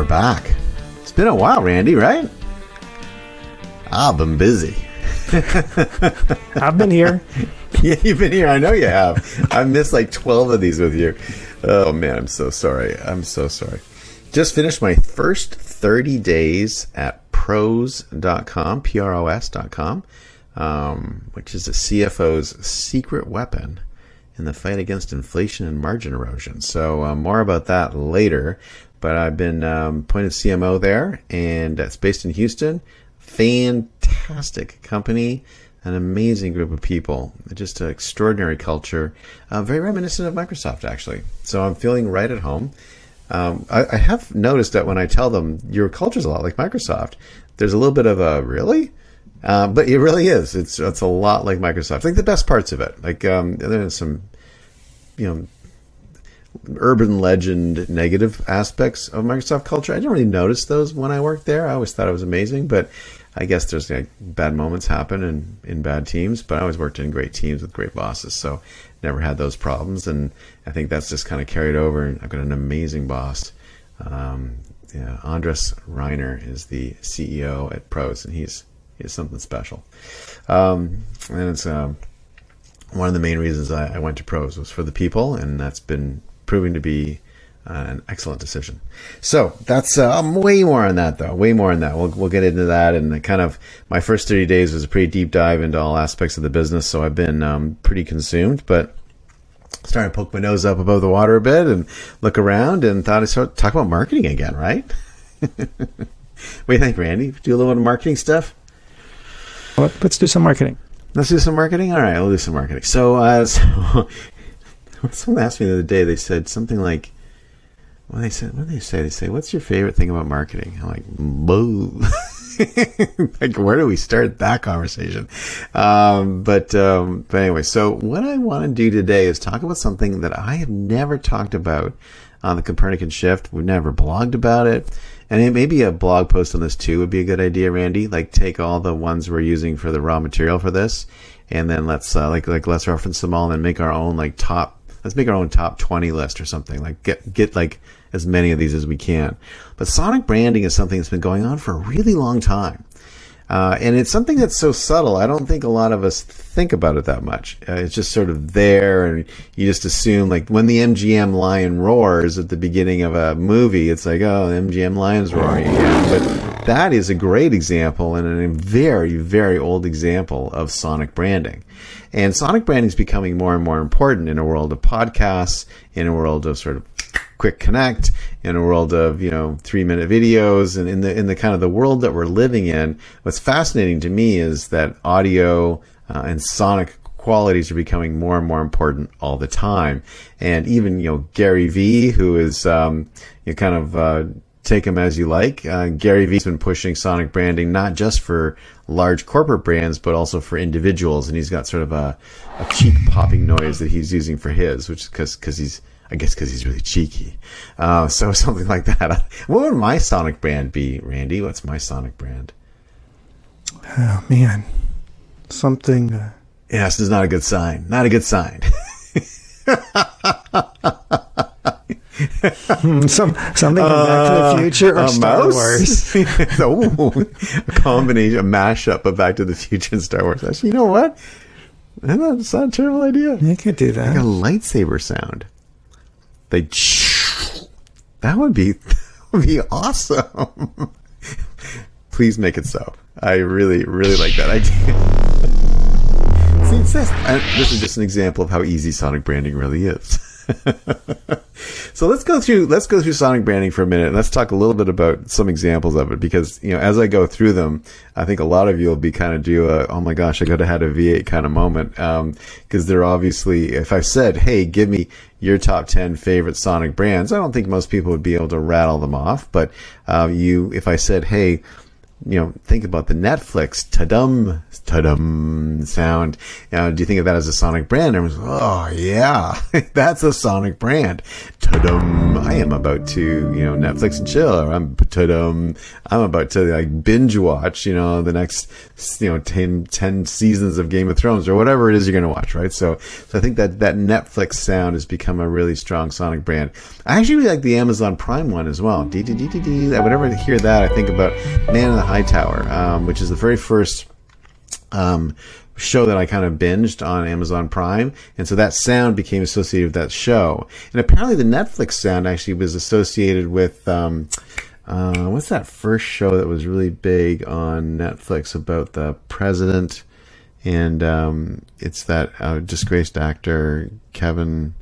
we're back. It's been a while, Randy, right? I've been busy. I've been here. yeah, you've been here. I know you have. I missed like 12 of these with you. Oh, man, I'm so sorry. I'm so sorry. Just finished my first 30 days at pros.com, P R O S.com, um, which is a CFO's secret weapon in the fight against inflation and margin erosion. So, uh, more about that later. But I've been um, appointed CMO there, and it's based in Houston. Fantastic company, an amazing group of people, just an extraordinary culture, uh, very reminiscent of Microsoft, actually. So I'm feeling right at home. Um, I, I, have noticed that when I tell them your culture's a lot like Microsoft, there's a little bit of a really, uh, but it really is. It's it's a lot like Microsoft. Like the best parts of it. Like um, there's some, you know, urban legend negative aspects of Microsoft culture. I didn't really notice those when I worked there. I always thought it was amazing, but I guess there's like bad moments happen in, in bad teams, but I always worked in great teams with great bosses. So never had those problems. And I think that's just kind of carried over. And I've got an amazing boss. Um, yeah, Andres Reiner is the CEO at Pros, and he's he's something special. Um, and it's um, one of the main reasons I, I, went to Pros was for the people, and that's been proving to be uh, an excellent decision. So that's uh, um, way more on that, though. Way more on that. We'll we'll get into that. And kind of my first thirty days was a pretty deep dive into all aspects of the business. So I've been um, pretty consumed, but starting to poke my nose up above the water a bit and look around, and thought I'd start talk about marketing again. Right? what do you think, Randy? Do a little bit of marketing stuff. Well, let's do some marketing. Let's do some marketing. All right, we'll do some marketing. So, uh, so someone asked me the other day. They said something like well, they said, what do they say? They say, what's your favorite thing about marketing? I'm like, boo. like, where do we start that conversation? Um, but, um, but anyway, so what I want to do today is talk about something that I have never talked about on the Copernican shift. We've never blogged about it. And it, maybe a blog post on this too would be a good idea, Randy. Like take all the ones we're using for the raw material for this, and then let's uh, like like let's reference them all and then make our own like top. Let's make our own top twenty list or something. Like get get like as many of these as we can. But sonic branding is something that's been going on for a really long time. Uh, and it's something that's so subtle. I don't think a lot of us think about it that much. Uh, it's just sort of there, and you just assume like when the MGM lion roars at the beginning of a movie, it's like, oh, MGM lion's roaring again. But that is a great example and a very, very old example of sonic branding. And sonic branding is becoming more and more important in a world of podcasts, in a world of sort of quick connect in a world of you know three minute videos and in the in the kind of the world that we're living in what's fascinating to me is that audio uh, and sonic qualities are becoming more and more important all the time. And even you know gary vee who is um, you know, kind of uh, take him as you like uh, gary vee's been pushing sonic branding not just for large corporate brands but also for individuals and he's got sort of a, a cheek popping noise that he's using for his which is because he's I guess because he's really cheeky. Uh, so something like that. What would my Sonic brand be, Randy? What's my Sonic brand? Oh man, something. Uh... Yes, this is not a good sign. Not a good sign. Some something from Back to the uh, Future or Star mouse? Wars. oh, a combination, a mashup of Back to the Future and Star Wars. Actually, you know what? That's not a terrible idea. You could do that. Like a lightsaber sound. They that would be that would be awesome. Please make it so. I really really like that idea. See, this, this is just an example of how easy sonic branding really is. so let's go through let's go through sonic branding for a minute and let's talk a little bit about some examples of it because you know as I go through them I think a lot of you will be kind of do a oh my gosh I could have had a V8 kind of moment because um, they're obviously if I said hey give me your top 10 favorite sonic brands I don't think most people would be able to rattle them off but uh, you if I said hey you know, think about the Netflix ta-dum, ta-dum sound. You know, do you think of that as a sonic brand? And oh yeah, that's a sonic brand. Ta-dum, I am about to, you know, Netflix and chill. Or I'm ta-dum, I'm about to like binge watch, you know, the next, you know, 10, 10 seasons of Game of Thrones or whatever it is you're going to watch, right? So, so I think that that Netflix sound has become a really strong sonic brand. I actually really like the Amazon Prime one as well. Whenever I hear that, I think about Man in the High Tower, um, which is the very first um, show that I kind of binged on Amazon Prime. And so that sound became associated with that show. And apparently the Netflix sound actually was associated with, um, uh, what's that first show that was really big on Netflix about the president? And um, it's that uh, disgraced actor, Kevin.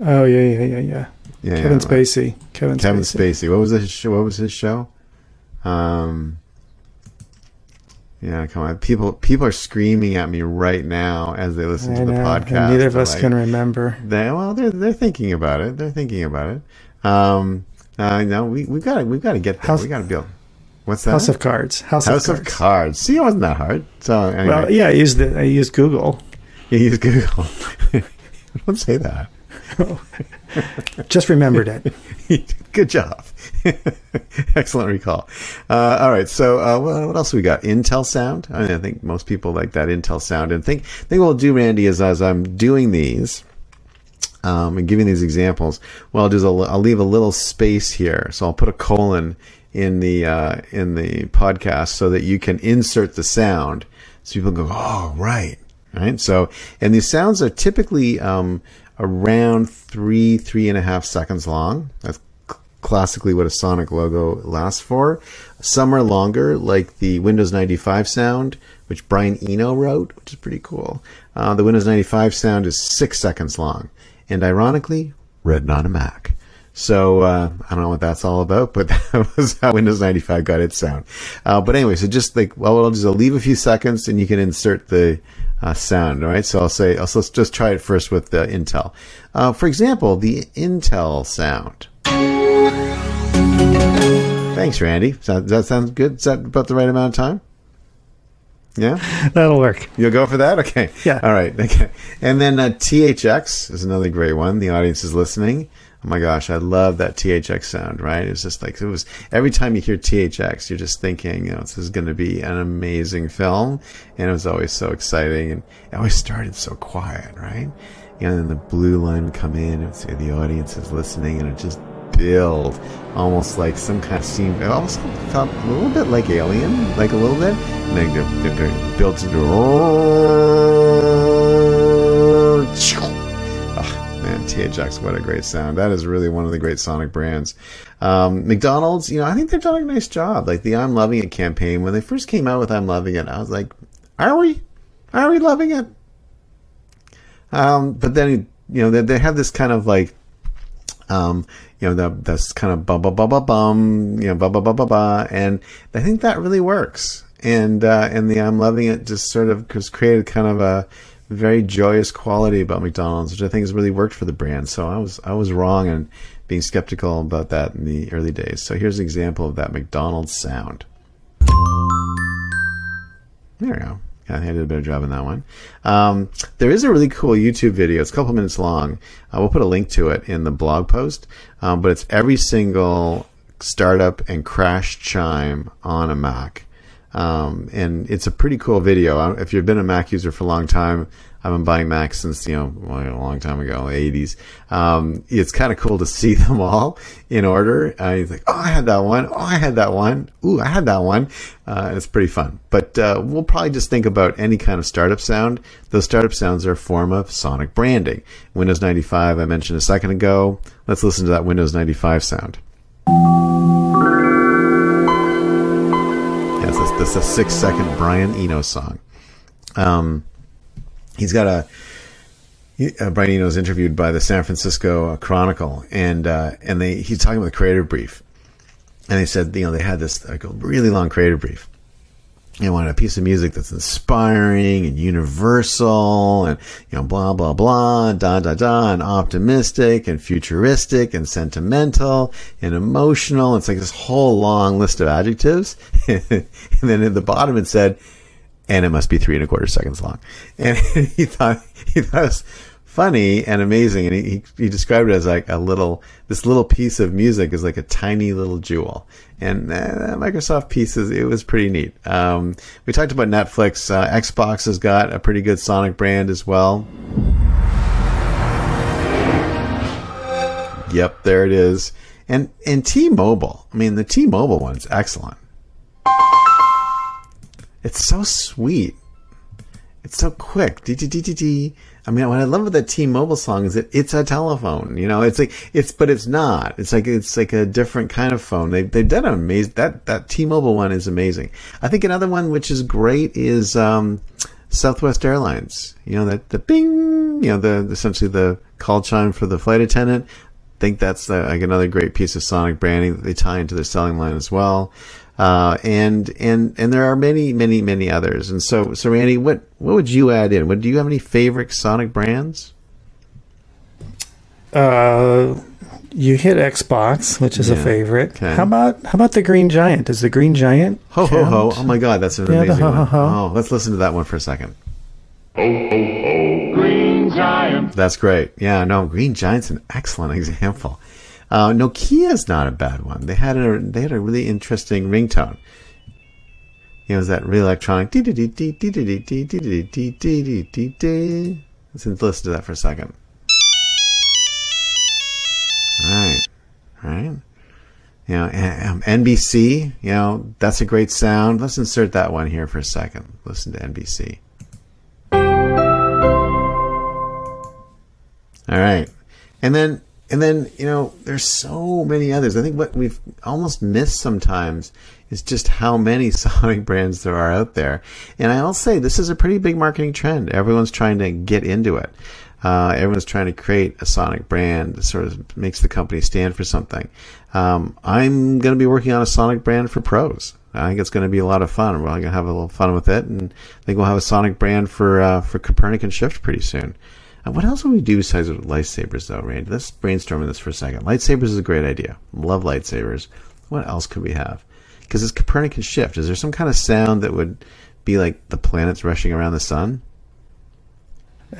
Oh, yeah, yeah, yeah, yeah. Yeah, Kevin yeah, Spacey. Kevin, Kevin Spacey. Spacey. What was his show? What was his show? Um, yeah, come on. People people are screaming at me right now as they listen I to the podcast. And neither of us like, can remember. They, well, they're they're thinking about it. They're thinking about it. Um, uh, no, we we got we've got to get there. House, we got to build. What's that? House of Cards. House, House of, cards. of, cards. See, it wasn't that hard. So anyway. well, yeah, I used the, I used Google. You used Google. Don't say that. Just remembered it. Good job. Excellent recall. Uh, all right. So, uh, what else we got? Intel sound. I, mean, I, think most people like that Intel sound. And think, think what we'll do, Randy, is as I'm doing these um, and giving these examples, well, I'll, do is I'll, I'll leave a little space here. So I'll put a colon in the uh, in the podcast so that you can insert the sound. So people go, oh, right, right. So, and these sounds are typically um, around three, three and a half seconds long. That's classically what a Sonic logo lasts for. Some are longer, like the Windows 95 sound, which Brian Eno wrote, which is pretty cool. Uh, the Windows 95 sound is six seconds long, and ironically, written on a Mac. So uh, I don't know what that's all about, but that was how Windows 95 got its sound. Uh, but anyway, so just like well, I'll just leave a few seconds, and you can insert the uh, sound. All right, so I'll say so let's just try it first with the Intel. Uh, for example, the Intel sound. Thanks, Randy. Does that, does that sound good? Is that about the right amount of time? Yeah, that'll work. You'll go for that, okay? Yeah. All right. Okay. And then uh, THX is another great one. The audience is listening. Oh my gosh, I love that THX sound. Right? It's just like it was every time you hear THX, you're just thinking, you know, this is going to be an amazing film, and it was always so exciting, and it always started so quiet, right? And then the blue line would come in, and the audience is listening, and it just build, almost like some kind of scene. It almost felt a little bit like Alien, like a little bit. And then they built into. THX, what a great sound! That is really one of the great Sonic brands. Um, McDonald's, you know, I think they've done a nice job. Like the "I'm Loving It" campaign, when they first came out with "I'm Loving It," I was like, "Are we? Are we loving it?" Um, but then, you know, they, they have this kind of like um, you know, that's kind of ba ba ba ba bum, you know, ba ba ba ba ba, and I think that really works. And uh, and the I'm loving it just sort of has created kind of a very joyous quality about McDonald's, which I think has really worked for the brand. So I was I was wrong in being skeptical about that in the early days. So here's an example of that McDonald's sound. There we go. Yeah, I did a better job in that one. Um, there is a really cool YouTube video. It's a couple minutes long. Uh, we'll put a link to it in the blog post. Um, but it's every single startup and crash chime on a Mac. Um, and it's a pretty cool video. If you've been a Mac user for a long time, I've been buying Macs since you know a long time ago, 80s. Um, it's kind of cool to see them all in order. Uh, you think, oh, I had that one. Oh, I had that one. Ooh, I had that one. Uh, it's pretty fun. But uh, we'll probably just think about any kind of startup sound. Those startup sounds are a form of sonic branding. Windows 95, I mentioned a second ago. Let's listen to that Windows 95 sound. That's, a six second Brian Eno song. Um, he's got a uh, Brian Eno was interviewed by the San Francisco Chronicle, and uh, and they he's talking about the creative brief, and they said you know they had this like, a really long creative brief, you want a piece of music that's inspiring and universal and you know blah blah blah da da da and optimistic and futuristic and sentimental and emotional. It's like this whole long list of adjectives. And then at the bottom it said and it must be three and a quarter seconds long. And he thought he thought it was funny and amazing. And he, he described it as like a little, this little piece of music is like a tiny little jewel. And uh, Microsoft pieces, it was pretty neat. Um, we talked about Netflix. Uh, Xbox has got a pretty good Sonic brand as well. Yep, there it is. And and T-Mobile. I mean, the T-Mobile one's excellent. It's so sweet. It's so quick. D D D D D. I mean, what I love about that T-Mobile song is that it's a telephone. You know, it's like it's, but it's not. It's like it's like a different kind of phone. They they've done amazing that that T-Mobile one is amazing. I think another one which is great is um, Southwest Airlines. You know that the bing. You know the essentially the call chime for the flight attendant. I think that's uh, like another great piece of sonic branding that they tie into their selling line as well. Uh, and and and there are many, many, many others. And so, so Randy, what what would you add in? What do you have any favorite Sonic brands? Uh, you hit Xbox, which is yeah. a favorite. Okay. How about how about the Green Giant? Is the Green Giant? Ho count? ho ho! Oh my God, that's an yeah, amazing ho, one. Ho, ho. Oh, let's listen to that one for a second. Ho ho ho! Green Giant. That's great. Yeah, no, Green Giant's an excellent example. Uh, Nokia is not a bad one. They had a they had a really interesting ringtone. It was that really electronic. Let's listen to that for a second. All right, all right. You know, um, NBC. You know, that's a great sound. Let's insert that one here for a second. Listen to NBC. All right, and then and then you know there's so many others. I think what we've almost missed sometimes is just how many sonic brands there are out there. And i'll say this is a pretty big marketing trend. Everyone's trying to get into it. Uh, everyone's trying to create a sonic brand that sort of makes the company stand for something. Um, i'm going to be working on a sonic brand for pros. I think it's going to be a lot of fun. We're going to have a little fun with it, and I think we'll have a sonic brand for uh, for Copernican Shift pretty soon. Uh, what else would we do besides lightsabers, though, Randy? Let's brainstorm on this for a second. Lightsabers is a great idea. Love lightsabers. What else could we have? Because it's Copernican shift. Is there some kind of sound that would be like the planets rushing around the sun?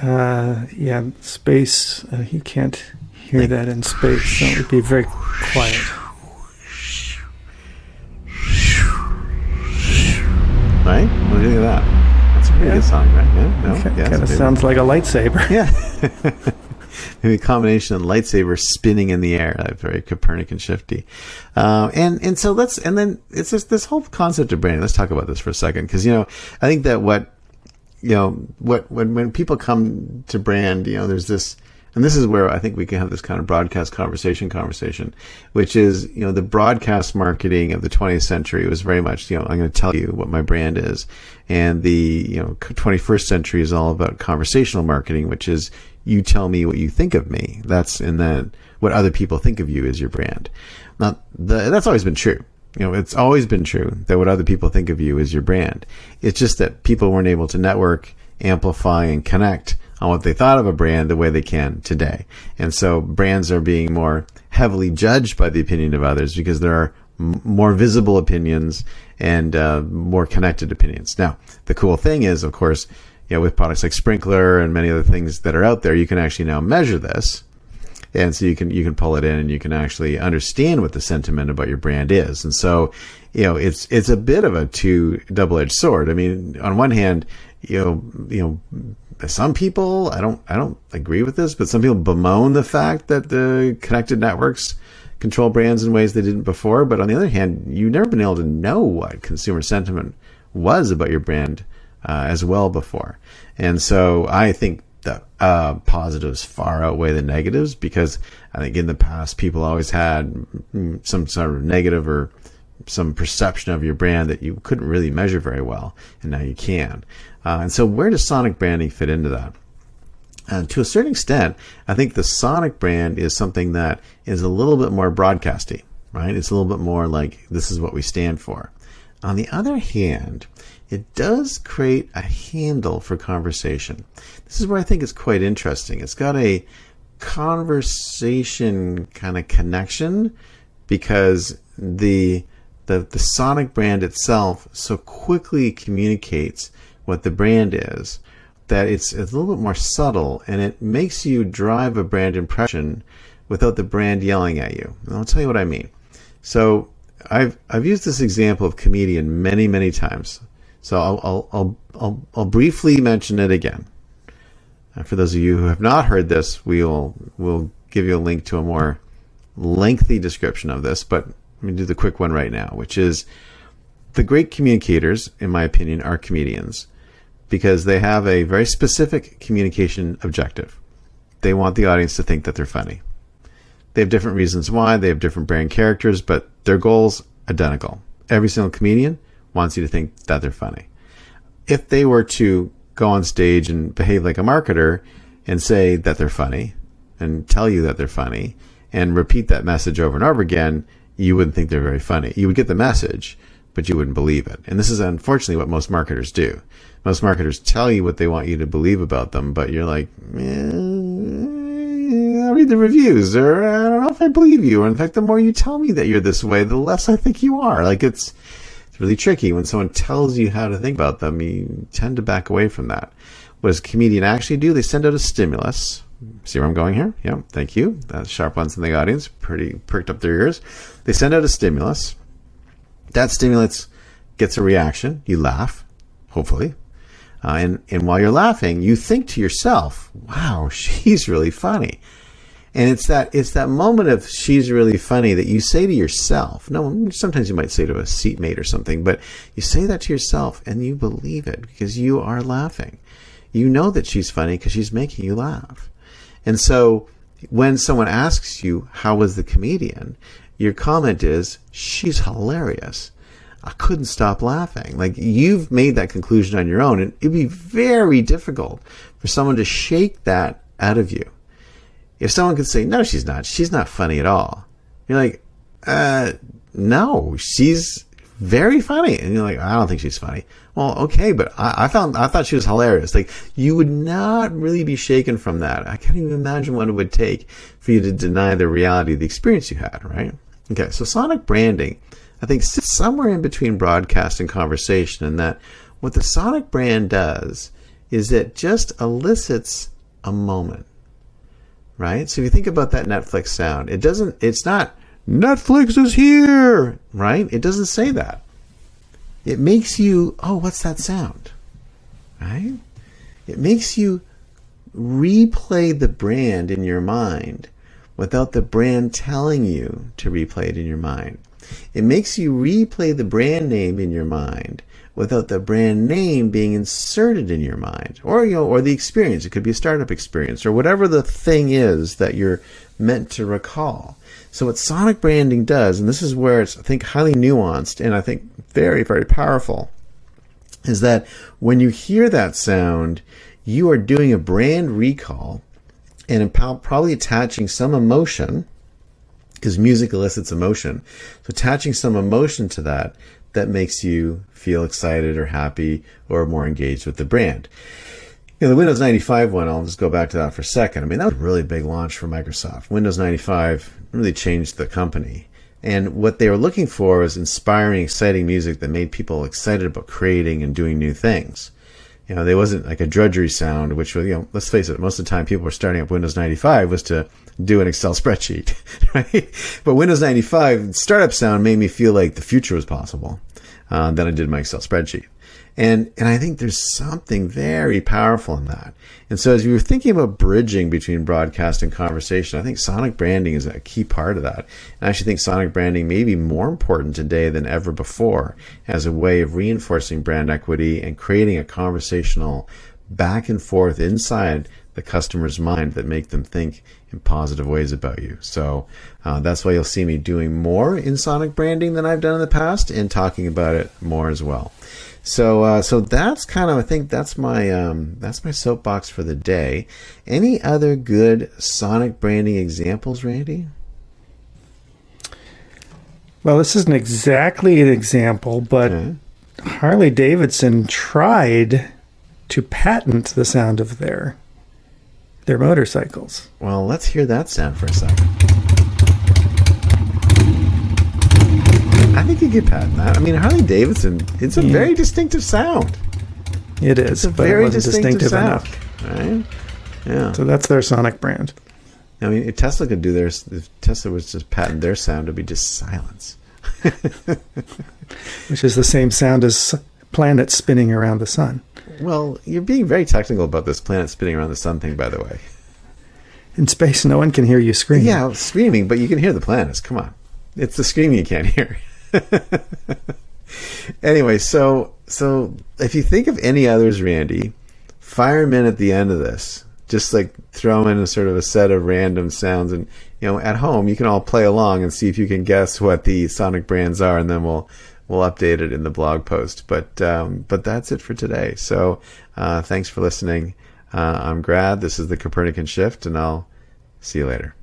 Uh, yeah, space. Uh, you can't hear like, that in space, so it would be very quiet. Right? What do you think of that? Pretty yeah. good song, right? Yeah, no, okay. yeah, kind of sounds like a lightsaber. Yeah, maybe a combination of lightsaber spinning in the air, like very Copernican shifty. Uh, and and so let's and then it's just this whole concept of branding. Let's talk about this for a second because you know I think that what you know what when when people come to brand, you know, there's this and this is where I think we can have this kind of broadcast conversation conversation, which is, you know, the broadcast marketing of the 20th century was very much, you know, I'm going to tell you what my brand is. And the, you know, 21st century is all about conversational marketing, which is you tell me what you think of me. That's, and then what other people think of you is your brand. Now, the, that's always been true. You know, it's always been true that what other people think of you is your brand. It's just that people weren't able to network, amplify, and connect on what they thought of a brand the way they can today. And so brands are being more heavily judged by the opinion of others because there are more visible opinions and uh, more connected opinions. Now, the cool thing is, of course, you know, with products like Sprinklr and many other things that are out there, you can actually now measure this. And so you can you can pull it in and you can actually understand what the sentiment about your brand is. And so, you know, it's it's a bit of a two double edged sword. I mean, on one hand, you know, you know, some people I don't I don't agree with this, but some people bemoan the fact that the connected networks control brands in ways they didn't before. But on the other hand, you've never been able to know what consumer sentiment was about your brand uh, as well before. And so I think the uh, positives far outweigh the negatives because I think in the past people always had some sort of negative or some perception of your brand that you couldn't really measure very well, and now you can. Uh, and so, where does sonic branding fit into that? And to a certain extent, I think the Sonic brand is something that is a little bit more broadcasty, right? It's a little bit more like this is what we stand for. On the other hand, it does create a handle for conversation. This is where I think it's quite interesting. It's got a conversation kind of connection because the the the Sonic brand itself so quickly communicates what the brand is that it's, a little bit more subtle and it makes you drive a brand impression without the brand yelling at you. And I'll tell you what I mean. So I've I've used this example of comedian many many times. So I'll I'll I'll, I'll, I'll briefly mention it again. Uh, for those of you who have not heard this, we'll we'll give you a link to a more lengthy description of this, but let me do the quick one right now, which is the great communicators, in my opinion, are comedians because they have a very specific communication objective. They want the audience to think that they're funny. They have different reasons why, they have different brand characters, but their goals identical. Every single comedian wants you to think that they're funny. If they were to go on stage and behave like a marketer and say that they're funny and tell you that they're funny and repeat that message over and over again, you wouldn't think they're very funny. You would get the message, but you wouldn't believe it. And this is unfortunately what most marketers do. Most marketers tell you what they want you to believe about them, but you're like, eh, I'll read the reviews, or I don't know if I believe you. Or in fact, the more you tell me that you're this way, the less I think you are. Like it's, it's really tricky when someone tells you how to think about them. You tend to back away from that. What does a comedian actually do? They send out a stimulus. See where I'm going here? Yeah, thank you. That's sharp ones in the audience. Pretty perked up their ears. They send out a stimulus. That stimulus gets a reaction. You laugh, hopefully. Uh, and, and while you're laughing, you think to yourself, wow, she's really funny. And it's that it's that moment of she's really funny that you say to yourself. No, sometimes you might say to a seatmate or something, but you say that to yourself and you believe it because you are laughing. You know that she's funny because she's making you laugh. And so when someone asks you, how was the comedian? Your comment is, she's hilarious. I couldn't stop laughing. Like you've made that conclusion on your own, and it'd be very difficult for someone to shake that out of you. If someone could say, "No, she's not. She's not funny at all," you're like, "Uh, no, she's very funny," and you're like, "I don't think she's funny." Well, okay, but I, I found I thought she was hilarious. Like you would not really be shaken from that. I can't even imagine what it would take for you to deny the reality of the experience you had. Right? Okay, so sonic branding I think sits somewhere in between broadcast and conversation, and that what the Sonic brand does is it just elicits a moment, right? So if you think about that Netflix sound, it doesn't, it's not, Netflix is here, right? It doesn't say that. It makes you, oh, what's that sound, right? It makes you replay the brand in your mind without the brand telling you to replay it in your mind. It makes you replay the brand name in your mind without the brand name being inserted in your mind. Or you know or the experience. It could be a startup experience or whatever the thing is that you're meant to recall. So what sonic branding does and this is where it's i think highly nuanced and i think very very powerful is that when you hear that sound you are doing a brand recall and probably attaching some emotion because music elicits emotion. So attaching some emotion to that that makes you feel excited or happy or more engaged with the brand. You know, the Windows 95 one, I'll just go back to that for a second. I mean, that was a really big launch for Microsoft. Windows 95 really changed the company. And what they were looking for was inspiring, exciting music that made people excited about creating and doing new things. You know, there wasn't like a drudgery sound, which was, you know, let's face it, most of the time people were starting up Windows 95 was to do an Excel spreadsheet, right? But Windows 95 startup sound made me feel like the future was possible. Uh, then I did my Excel spreadsheet. And, and I think there's something very powerful in that. And so as you were thinking about bridging between broadcast and conversation, I think sonic branding is a key part of that. And I actually think sonic branding may be more important today than ever before as a way of reinforcing brand equity and creating a conversational back and forth inside the customer's mind that make them think in positive ways about you. So uh, that's why you'll see me doing more in sonic branding than I've done in the past and talking about it more as well. So uh, so that's kind of I think that's my um, that's my soapbox for the day. Any other good sonic branding examples, Randy? Well, this isn't exactly an example, but okay. Harley Davidson tried to patent the sound of their their motorcycles. Well, let's hear that sound for a second. I think you could patent that. I mean, Harley Davidson, it's a yeah. very distinctive sound. It is, it's a very distinctive, distinctive sound, right? Yeah. So that's their sonic brand. I mean, if Tesla could do theirs, if Tesla was just patent their sound, it'd be just silence. Which is the same sound as planets spinning around the sun. Well, you're being very technical about this planet spinning around the sun thing, by the way. In space, no one can hear you scream. Yeah, screaming, but you can hear the planets. Come on. It's the screaming you can't hear. anyway, so so if you think of any others, Randy, fire them in at the end of this. Just like throw in a sort of a set of random sounds, and you know, at home you can all play along and see if you can guess what the sonic brands are, and then we'll we'll update it in the blog post. But um, but that's it for today. So uh, thanks for listening. Uh, I'm Grad. This is the Copernican Shift, and I'll see you later.